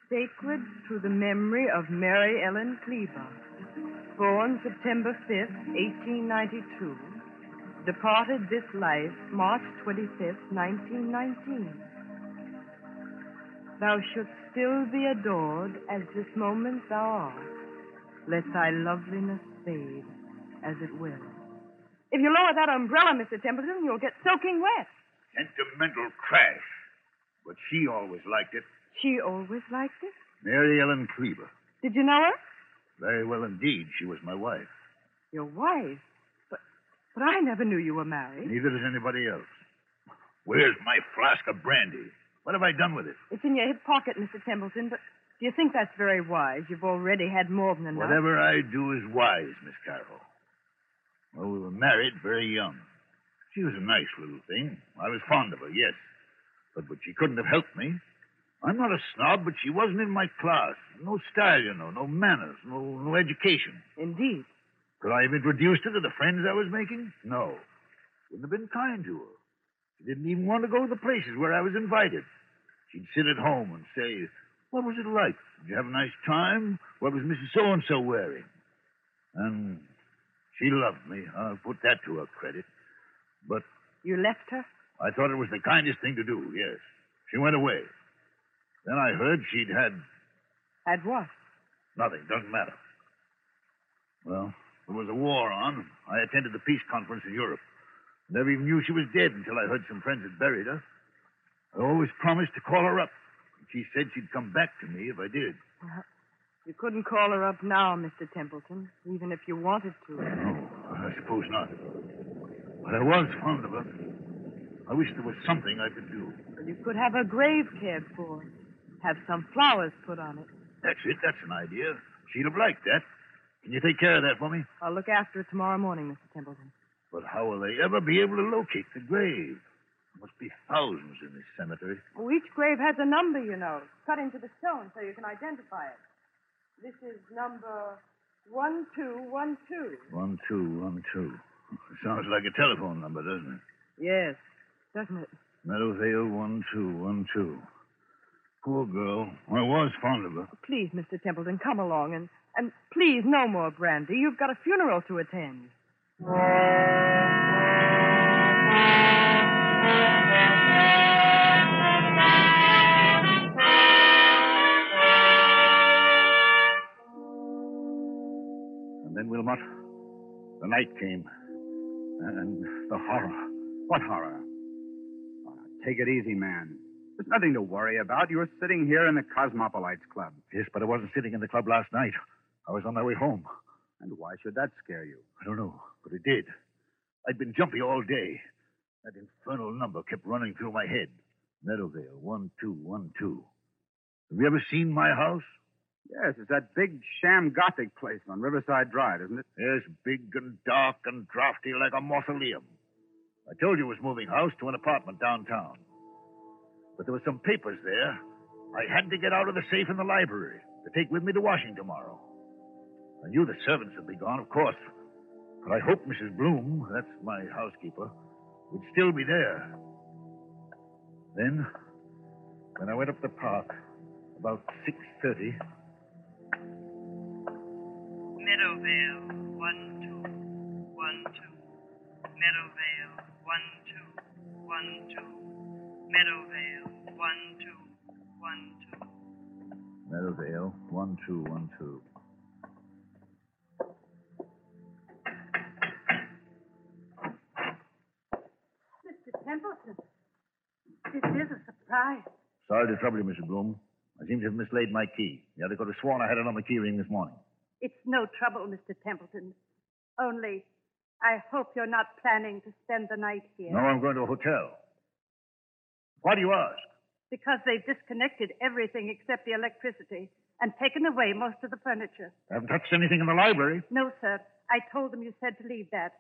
Sacred to the memory of Mary Ellen Cleaver, born September 5th, 1892, departed this life March 25th, 1919. Thou shouldst still be adored as this moment thou art. Let thy loveliness fade as it will. If you lower that umbrella, Mr. Templeton, you'll get soaking wet. Sentimental trash. But she always liked it. She always liked it. Mary Ellen Cleaver. Did you know her? Very well indeed. She was my wife. Your wife. But but I never knew you were married. Neither does anybody else. Where's my flask of brandy? What have I done with it? It's in your hip pocket, Mr. Templeton, but do you think that's very wise? You've already had more than enough. Whatever I do is wise, Miss Carroll. Well, we were married very young. She was a nice little thing. I was fond of her, yes. But, but she couldn't have helped me. I'm not a snob, but she wasn't in my class. No style, you know, no manners, no, no education. Indeed. Could I have introduced her to the friends I was making? No. Wouldn't have been kind to her. She didn't even want to go to the places where I was invited. She'd sit at home and say, What was it like? Did you have a nice time? What was Mrs. So and so wearing? And she loved me. I'll put that to her credit. But You left her? I thought it was the kindest thing to do, yes. She went away. Then I heard she'd had Had what? nothing, doesn't matter. Well, there was a war on. I attended the peace conference in Europe. Never even knew she was dead until I heard some friends had buried her. I always promised to call her up. She said she'd come back to me if I did. Well, you couldn't call her up now, Mr. Templeton, even if you wanted to. No, I suppose not. But I was fond of her. I wish there was something I could do. Well, you could have her grave cared for. Have some flowers put on it. That's it. That's an idea. She'd have liked that. Can you take care of that for me? I'll look after it tomorrow morning, Mr. Templeton. But how will they ever be able to locate the grave? There must be thousands in this cemetery. Oh, each grave has a number, you know, cut into the stone so you can identify it. This is number 1212. One, two, one, two. Sounds like a telephone number, doesn't it? Yes, doesn't it? Meadowvale, one, two, one, two. Poor girl. I was fond of her. Please, Mr. Templeton, come along and, and please, no more brandy. You've got a funeral to attend. And then, Wilmot, the night came. And the horror. What horror? Ah, take it easy, man. There's nothing to worry about. You were sitting here in the Cosmopolites Club. Yes, but I wasn't sitting in the club last night. I was on my way home. And why should that scare you? I don't know, but it did. I'd been jumpy all day. That infernal number kept running through my head. Meadowvale, one, two, one, two. Have you ever seen my house? Yes, it's that big sham Gothic place on Riverside Drive, isn't it? Yes, big and dark and drafty like a mausoleum. I told you it was moving house to an apartment downtown. But there were some papers there. I had to get out of the safe in the library to take with me to Washington tomorrow. I knew the servants would be gone, of course. But I hoped Mrs. Bloom, that's my housekeeper, would still be there. Then, when I went up the park, about 6.30, Meadowvale, one, two, one, two. Meadowvale, one, two, one, two. Meadowvale, one, two, one, two. Meadowvale, one, two, one, two. Mr. Templeton, this is a surprise. Sorry to trouble you, Mrs. Bloom. I seem to have mislaid my key. The other could have sworn I had it on the key ring this morning. It's no trouble, Mr. Templeton. Only I hope you're not planning to spend the night here. No, I'm going to a hotel. Why do you ask? Because they've disconnected everything except the electricity and taken away most of the furniture. I haven't touched anything in the library. No, sir. I told them you said to leave that.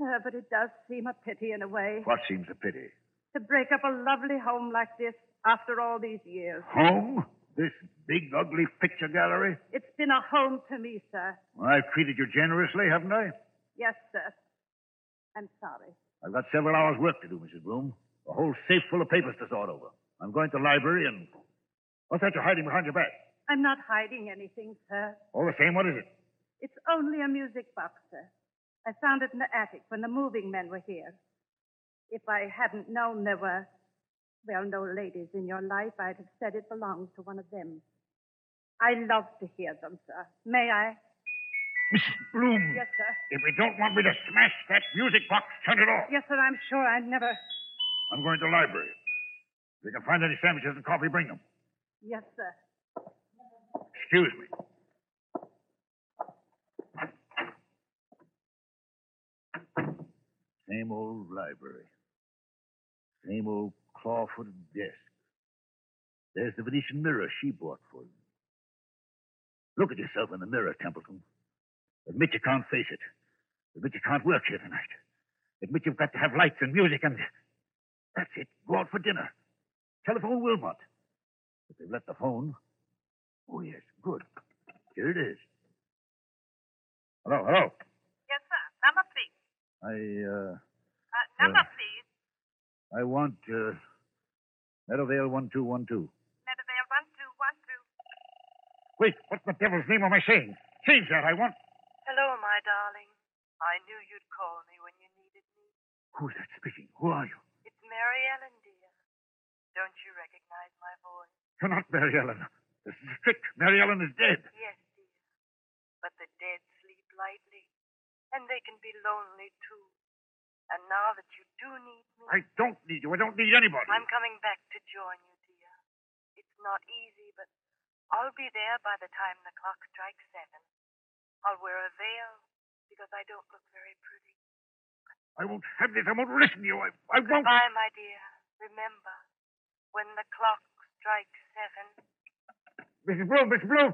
Uh, but it does seem a pity in a way What seems a pity? to break up a lovely home like this after all these years. Home? This big, ugly picture gallery? It's been a home to me, sir. Well, I've treated you generously, haven't I? Yes, sir. I'm sorry. I've got several hours' work to do, Mrs. Bloom. A whole safe full of papers to sort over. I'm going to the library and. What's that you're hiding behind your back? I'm not hiding anything, sir. All the same, what is it? It's only a music box, sir. I found it in the attic when the moving men were here. If I hadn't known there were, well, no ladies in your life, I'd have said it belonged to one of them. I love to hear them, sir. May I? Mrs. Bloom. Yes, sir. If you don't want me to smash that music box, turn it off. Yes, sir, I'm sure I never. I'm going to the library. If you can find any sandwiches and coffee, bring them. Yes, sir. Excuse me. Same old library. Same old claw-footed desk. There's the Venetian mirror she bought for you. Look at yourself in the mirror, Templeton. Admit you can't face it. Admit you can't work here tonight. Admit you've got to have lights and music and... That's it. Go out for dinner. Telephone Wilmot. If they've left the phone... Oh, yes. Good. Here it is. Hello, hello. Yes, sir. Number, please. I, uh... Uh, number, Uh. please. I want, uh... Meadowvale 1212. Meadowvale 1212. Wait, what the devil's name am I saying? Change that. I want... Hello, my darling. I knew you'd call me when you needed me. Who's that speaking? Who are you? Mary Ellen, dear. Don't you recognize my voice? You're not Mary Ellen. This is a trick. Mary Ellen is dead. Yes, dear. But the dead sleep lightly, and they can be lonely, too. And now that you do need me, I don't need you. I don't need anybody. I'm coming back to join you, dear. It's not easy, but I'll be there by the time the clock strikes seven. I'll wear a veil because I don't look very pretty. I won't have this. I won't listen to you. I, I won't. Goodbye, my dear. Remember, when the clock strikes seven, Mrs. Bloom, Mrs. Bloom.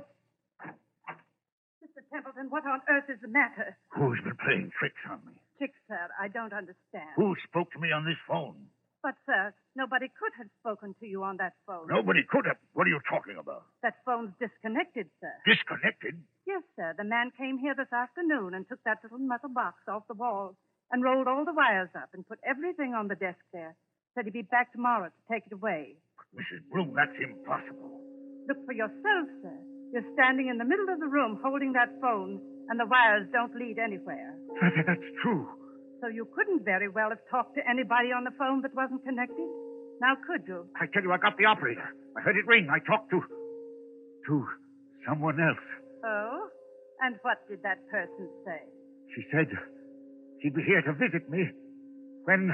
Mr. Templeton, what on earth is the matter? Who's been playing tricks on me? Tricks, sir, I don't understand. Who spoke to me on this phone? But, sir, nobody could have spoken to you on that phone. Nobody could have. What are you talking about? That phone's disconnected, sir. Disconnected? Yes, sir. The man came here this afternoon and took that little metal box off the wall and rolled all the wires up and put everything on the desk there. Said he'd be back tomorrow to take it away. Mrs. Bloom, that's impossible. Look for yourself, sir. You're standing in the middle of the room holding that phone, and the wires don't lead anywhere. That- That's true. So you couldn't very well have talked to anybody on the phone that wasn't connected. Now, could you? I tell you, I got the operator. I heard it ring. I talked to. to someone else. Oh? And what did that person say? She said she'd be here to visit me when.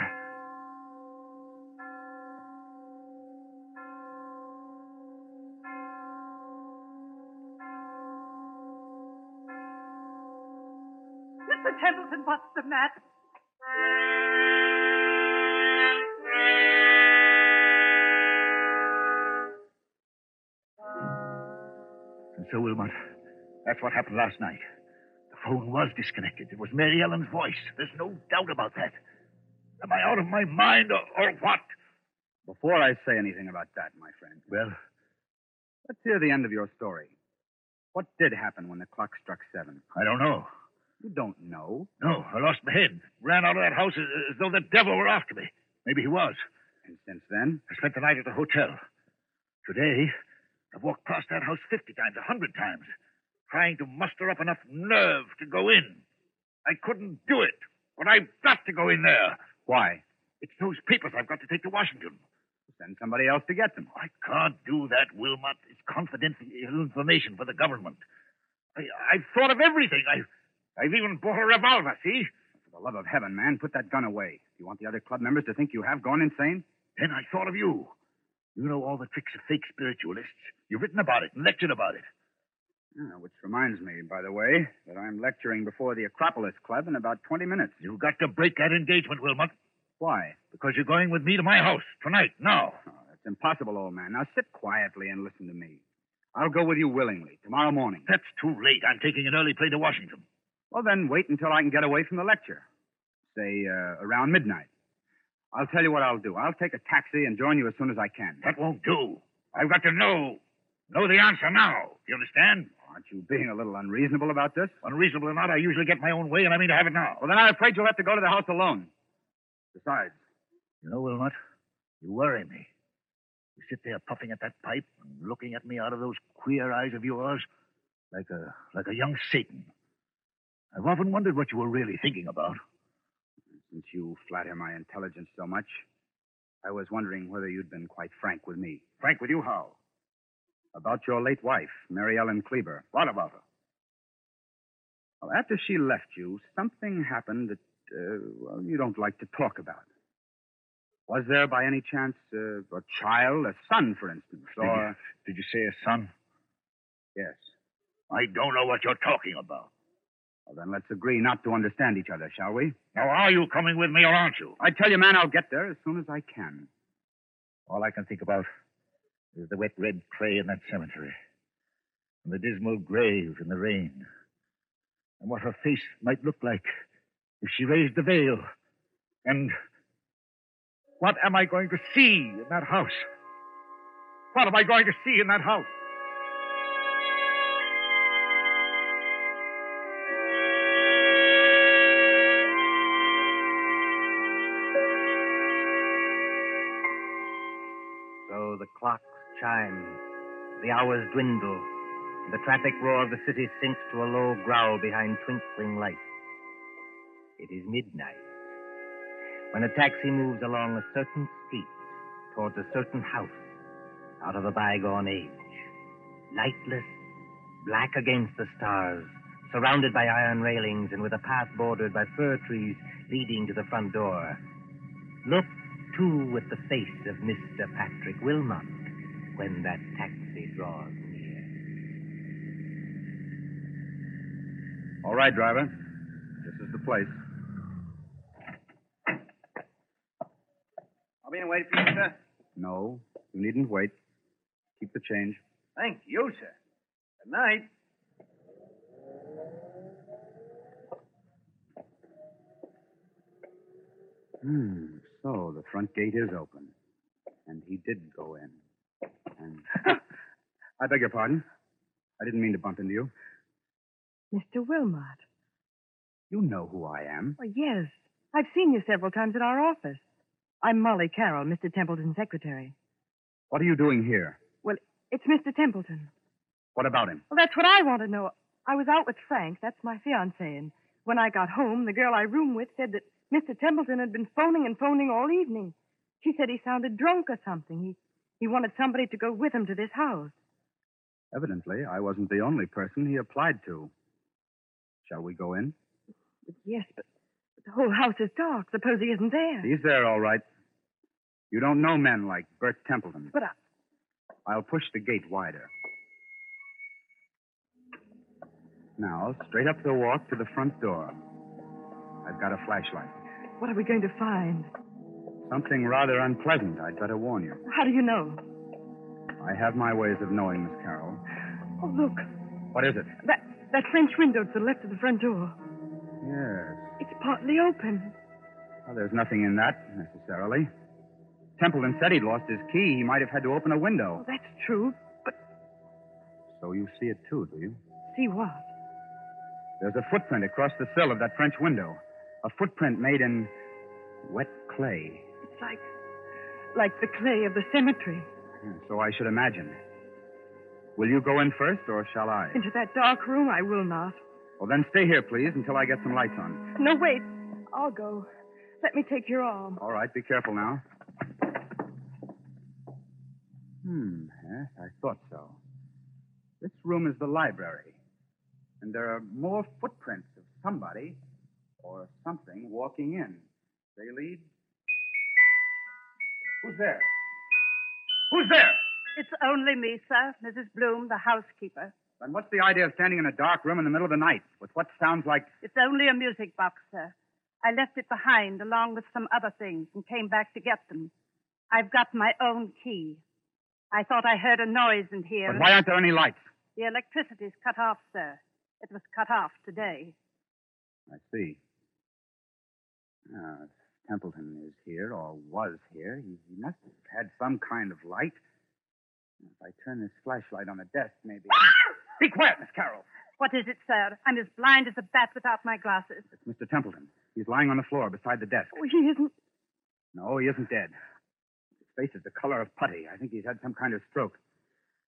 Mr. Templeton, what's the matter? And so, Wilmot, that's what happened last night. Phone was disconnected. It was Mary Ellen's voice. There's no doubt about that. Am I out of my mind or, or what? Before I say anything about that, my friend. Well, let's hear the end of your story. What did happen when the clock struck seven? I don't know. You don't know. No, I lost my head. Ran out of that house as, as though the devil were after me. Maybe he was. And since then? I spent the night at the hotel. Today, I've walked past that house 50 times, a 100 times, trying to muster up enough nerve to go in. I couldn't do it, but I've got to go in there. Why? It's those papers I've got to take to Washington. Send somebody else to get them. I can't do that, Wilmot. It's confidential information for the government. I, I've thought of everything. I've, I've even bought a revolver, see? For the love of heaven, man, put that gun away. You want the other club members to think you have gone insane? Then I thought of you. You know all the tricks of fake spiritualists. You've written about it and lectured about it. Ah, which reminds me, by the way, that I'm lecturing before the Acropolis Club in about 20 minutes. You've got to break that engagement, Wilmot. Why? Because you're going with me to my house tonight, now. Oh, that's impossible, old man. Now sit quietly and listen to me. I'll go with you willingly tomorrow morning. That's too late. I'm taking an early plane to Washington. Well, then wait until I can get away from the lecture. Say, uh, around midnight. I'll tell you what I'll do. I'll take a taxi and join you as soon as I can. That won't do. I've got to know. Know the answer now. Do you understand? Aren't you being a little unreasonable about this? Unreasonable or not, I usually get my own way, and I mean to have it now. Well, then I'm afraid you'll have to go to the house alone. Besides, You know, Wilmot, you worry me. You sit there puffing at that pipe and looking at me out of those queer eyes of yours like a like a young Satan. I've often wondered what you were really thinking about. since you flatter my intelligence so much, I was wondering whether you'd been quite frank with me. Frank, with you how? About your late wife, Mary Ellen Cleaver. What about her? Well, after she left you, something happened that, uh, well, you don't like to talk about. Was there, by any chance, uh, a child, a son, for instance, Did you, or... did you say a son? Yes. I don't know what you're talking about. Well, then let's agree not to understand each other, shall we? Now, are you coming with me or aren't you? I tell you, man, I'll get there as soon as I can. All I can think about is the wet red clay in that cemetery, and the dismal grave in the rain, and what her face might look like if she raised the veil. And what am I going to see in that house? What am I going to see in that house? So the clocks chime, the hours dwindle, and the traffic roar of the city sinks to a low growl behind twinkling lights. It is midnight. When a taxi moves along a certain street towards a certain house out of a bygone age, lightless, black against the stars, surrounded by iron railings and with a path bordered by fir trees leading to the front door. Look, too, with the face of Mr. Patrick Wilmot when that taxi draws near. All right, driver. This is the place. I'll be in wait for you, sir. No, you needn't wait. Keep the change. Thank you, sir. Good night. Hmm. So the front gate is open. And he did go in. I beg your pardon. I didn't mean to bump into you. Mr. Wilmot. You know who I am. Oh, yes. I've seen you several times at our office. I'm Molly Carroll, Mr. Templeton's secretary. What are you doing here? Well, it's Mr. Templeton. What about him? Well, that's what I want to know. I was out with Frank, that's my fiancé, and when I got home, the girl I room with said that Mr. Templeton had been phoning and phoning all evening. She said he sounded drunk or something. He he wanted somebody to go with him to this house. Evidently, I wasn't the only person he applied to. Shall we go in? Yes, but, but the whole house is dark. Suppose he isn't there. He's there, all right. You don't know men like Bert Templeton. But I, I'll push the gate wider. Now, straight up the walk to the front door. I've got a flashlight. what are we going to find? Something rather unpleasant, I'd better warn you. How do you know? I have my ways of knowing, Miss Carroll. Oh, look. What is it? That that French window to the left of the front door. Yes. It's partly open. Well, there's nothing in that, necessarily. Templeton said he'd lost his key. He might have had to open a window. Oh, that's true. But. So you see it, too, do you? See what? There's a footprint across the sill of that French window. A footprint made in wet clay. Like like the clay of the cemetery. Yeah, So I should imagine. Will you go in first, or shall I? Into that dark room, I will not. Well, then stay here, please, until I get some lights on. No, wait. I'll go. Let me take your arm. All right, be careful now. Hmm, yes, I thought so. This room is the library. And there are more footprints of somebody or something walking in. They lead. Who's there? Who's there? It's only me, sir, Mrs. Bloom, the housekeeper. Then what's the idea of standing in a dark room in the middle of the night with what sounds like. It's only a music box, sir. I left it behind along with some other things and came back to get them. I've got my own key. I thought I heard a noise in here. But why aren't there any lights? The electricity's cut off, sir. It was cut off today. I see. If Templeton is here, or was here, he, he must have had some kind of light. If I turn this flashlight on the desk, maybe. Ah! Be quiet, Miss Carroll. What is it, sir? I'm as blind as a bat without my glasses. It's Mr. Templeton. He's lying on the floor beside the desk. Oh, he isn't. No, he isn't dead. His face is the color of putty. I think he's had some kind of stroke.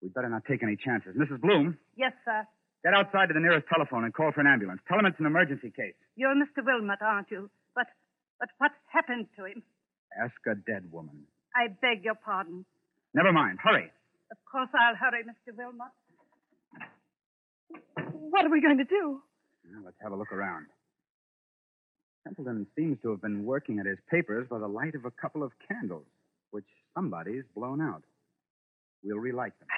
We'd better not take any chances. Mrs. Bloom, Yes, sir. get outside to the nearest telephone and call for an ambulance. Tell him it's an emergency case. You're Mr. Wilmot, aren't you? But, what's happened to him? Ask a dead woman. I beg your pardon. Never mind. Hurry. Of course I'll hurry, Mr. Wilmot. What are we going to do? Now, let's have a look around. Templeton seems to have been working at his papers by the light of a couple of candles, which somebody's blown out. We'll relight them.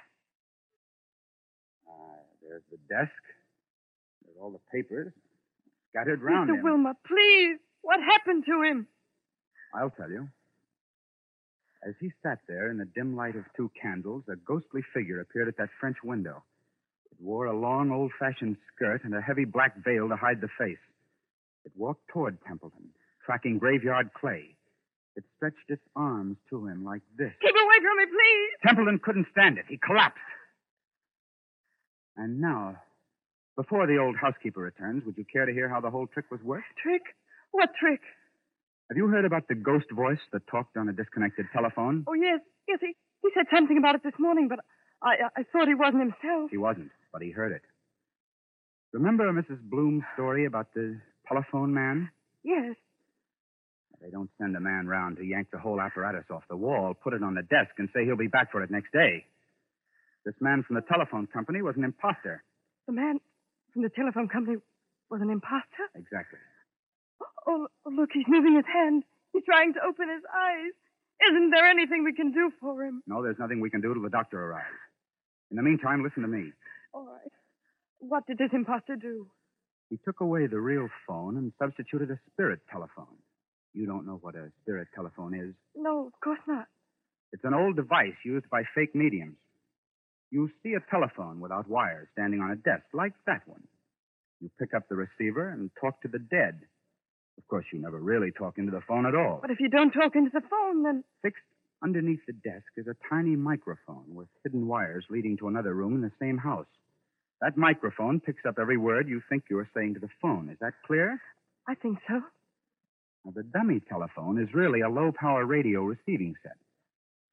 Ah, there's the desk. There's all the papers scattered round Mr. him. Wilmot, please. What happened to him? I'll tell you. As he sat there in the dim light of two candles, a ghostly figure appeared at that French window. It wore a long, old fashioned skirt and a heavy black veil to hide the face. It walked toward Templeton, tracking graveyard clay. It stretched its arms to him like this. Keep away from me, please. Templeton couldn't stand it. He collapsed. And now, before the old housekeeper returns, would you care to hear how the whole trick was worked? Trick? What trick? Have you heard about the ghost voice that talked on a disconnected telephone? Oh, yes. Yes, he, he said something about it this morning, but I, I thought he wasn't himself. He wasn't, but he heard it. Remember Mrs. Bloom's story about the telephone man? Yes. They don't send a man round to yank the whole apparatus off the wall, put it on the desk, and say he'll be back for it next day. This man from the telephone company was an imposter. The man from the telephone company was an imposter? Exactly. Oh, look, he's moving his hand. He's trying to open his eyes. Isn't there anything we can do for him? No, there's nothing we can do till the doctor arrives. In the meantime, listen to me. All right. What did this imposter do? He took away the real phone and substituted a spirit telephone. You don't know what a spirit telephone is. No, of course not. It's an old device used by fake mediums. You see a telephone without wires standing on a desk, like that one. You pick up the receiver and talk to the dead. Of course, you never really talk into the phone at all. But if you don't talk into the phone, then. Fixed underneath the desk is a tiny microphone with hidden wires leading to another room in the same house. That microphone picks up every word you think you're saying to the phone. Is that clear? I think so. Now, the dummy telephone is really a low power radio receiving set.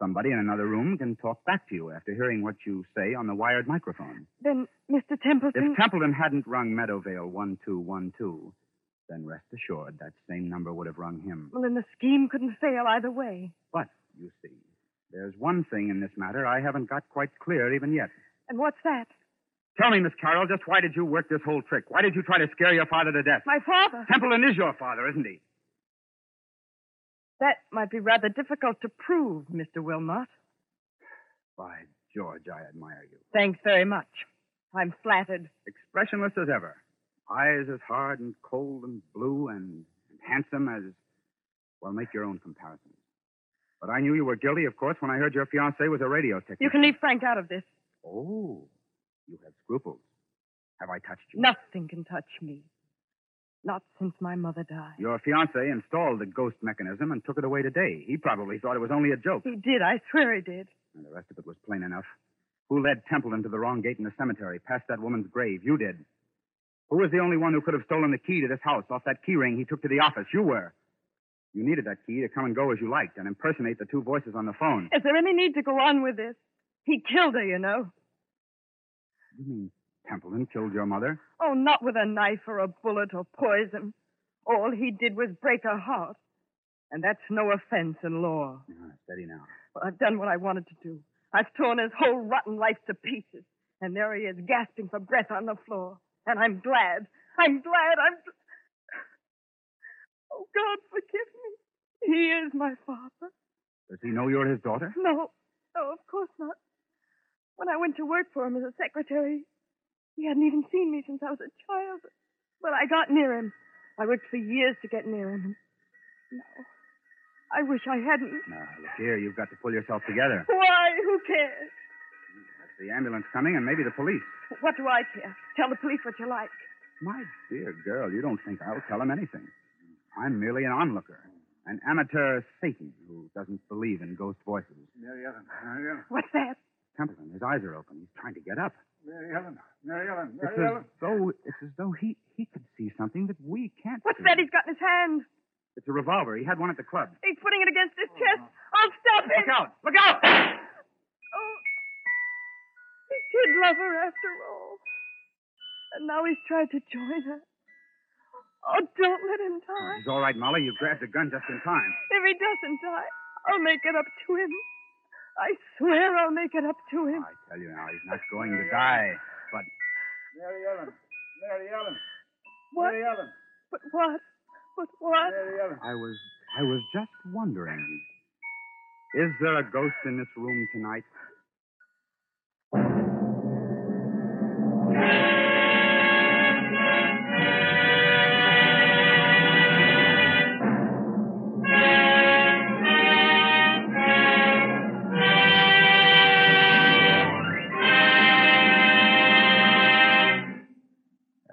Somebody in another room can talk back to you after hearing what you say on the wired microphone. Then, Mr. Templeton. If Templeton hadn't rung Meadowvale 1212, then rest assured that same number would have rung him. Well, then the scheme couldn't fail either way. But, you see, there's one thing in this matter I haven't got quite clear even yet. And what's that? Tell me, Miss Carroll, just why did you work this whole trick? Why did you try to scare your father to death? My father. Templeton is your father, isn't he? That might be rather difficult to prove, Mr. Wilmot. By George, I admire you. Thanks very much. I'm flattered. Expressionless as ever. Eyes as hard and cold and blue and handsome as. Well, make your own comparisons. But I knew you were guilty, of course, when I heard your fiancé was a radio technician. You can leave Frank out of this. Oh, you have scruples. Have I touched you? Nothing can touch me. Not since my mother died. Your fiancé installed the ghost mechanism and took it away today. He probably thought it was only a joke. He did. I swear he did. And the rest of it was plain enough. Who led Templeton to the wrong gate in the cemetery, past that woman's grave? You did. Who was the only one who could have stolen the key to this house off that key ring he took to the office? You were. You needed that key to come and go as you liked and impersonate the two voices on the phone. Is there any need to go on with this? He killed her, you know. You mean Templeton killed your mother? Oh, not with a knife or a bullet or poison. All he did was break her heart. And that's no offense in law. Ah, steady now. Well, I've done what I wanted to do. I've torn his whole rotten life to pieces. And there he is, gasping for breath on the floor. And I'm glad. I'm glad. I'm. Oh, God, forgive me. He is my father. Does he know you're his daughter? No, no, of course not. When I went to work for him as a secretary, He hadn't even seen me since I was a child. But I got near him. I worked for years to get near him. No. I wish I hadn't. Now, look here, you've got to pull yourself together. Why? Who cares? That's the ambulance coming and maybe the police. What do I care? Tell the police what you like. My dear girl, you don't think I'll tell them anything. I'm merely an onlooker, an amateur Satan who doesn't believe in ghost voices. Mary Ellen, Mary Ellen. What's that? Templeton, his eyes are open. He's trying to get up. Mary Ellen, Mary Ellen, It's Mary as Ellen. though it's as though he he could see something that we can't. What's see. that he's got in his hand? It's a revolver. He had one at the club. He's putting it against his chest. I'll stop him. Look out! Look out! He did love her after all. And now he's tried to join her. Oh, don't let him die. He's all right, Molly. You grabbed the gun just in time. If he doesn't die, I'll make it up to him. I swear I'll make it up to him. I tell you now, he's not going to die. But Mary Ellen, Mary Ellen, What? Mary Ellen. But what? But what? Mary Ellen. I was I was just wondering. Is there a ghost in this room tonight?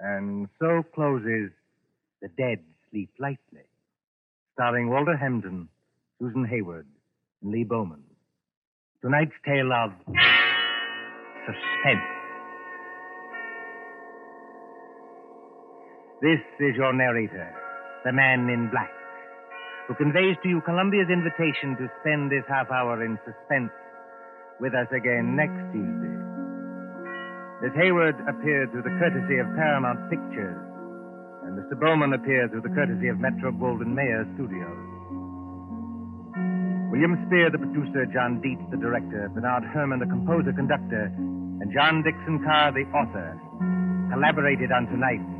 And so closes The Dead Sleep Lightly, starring Walter Hampden, Susan Hayward, and Lee Bowman. Tonight's tale of suspense. This is your narrator, the man in black, who conveys to you Columbia's invitation to spend this half hour in suspense with us again next Tuesday. Miss Hayward appeared through the courtesy of Paramount Pictures, and Mr. Bowman appeared through the courtesy of Metro Goldwyn Mayer Studios. William Spier, the producer, John Dietz, the director, Bernard Herrmann, the composer conductor, and John Dickson Carr, the author, collaborated on tonight's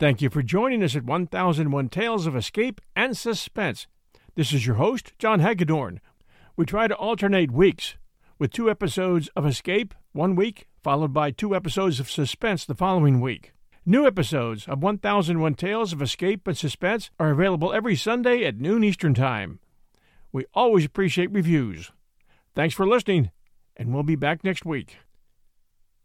Thank you for joining us at 1001 Tales of Escape and Suspense. This is your host, John Hagedorn. We try to alternate weeks with two episodes of Escape one week, followed by two episodes of Suspense the following week. New episodes of 1001 Tales of Escape and Suspense are available every Sunday at noon Eastern Time. We always appreciate reviews. Thanks for listening, and we'll be back next week.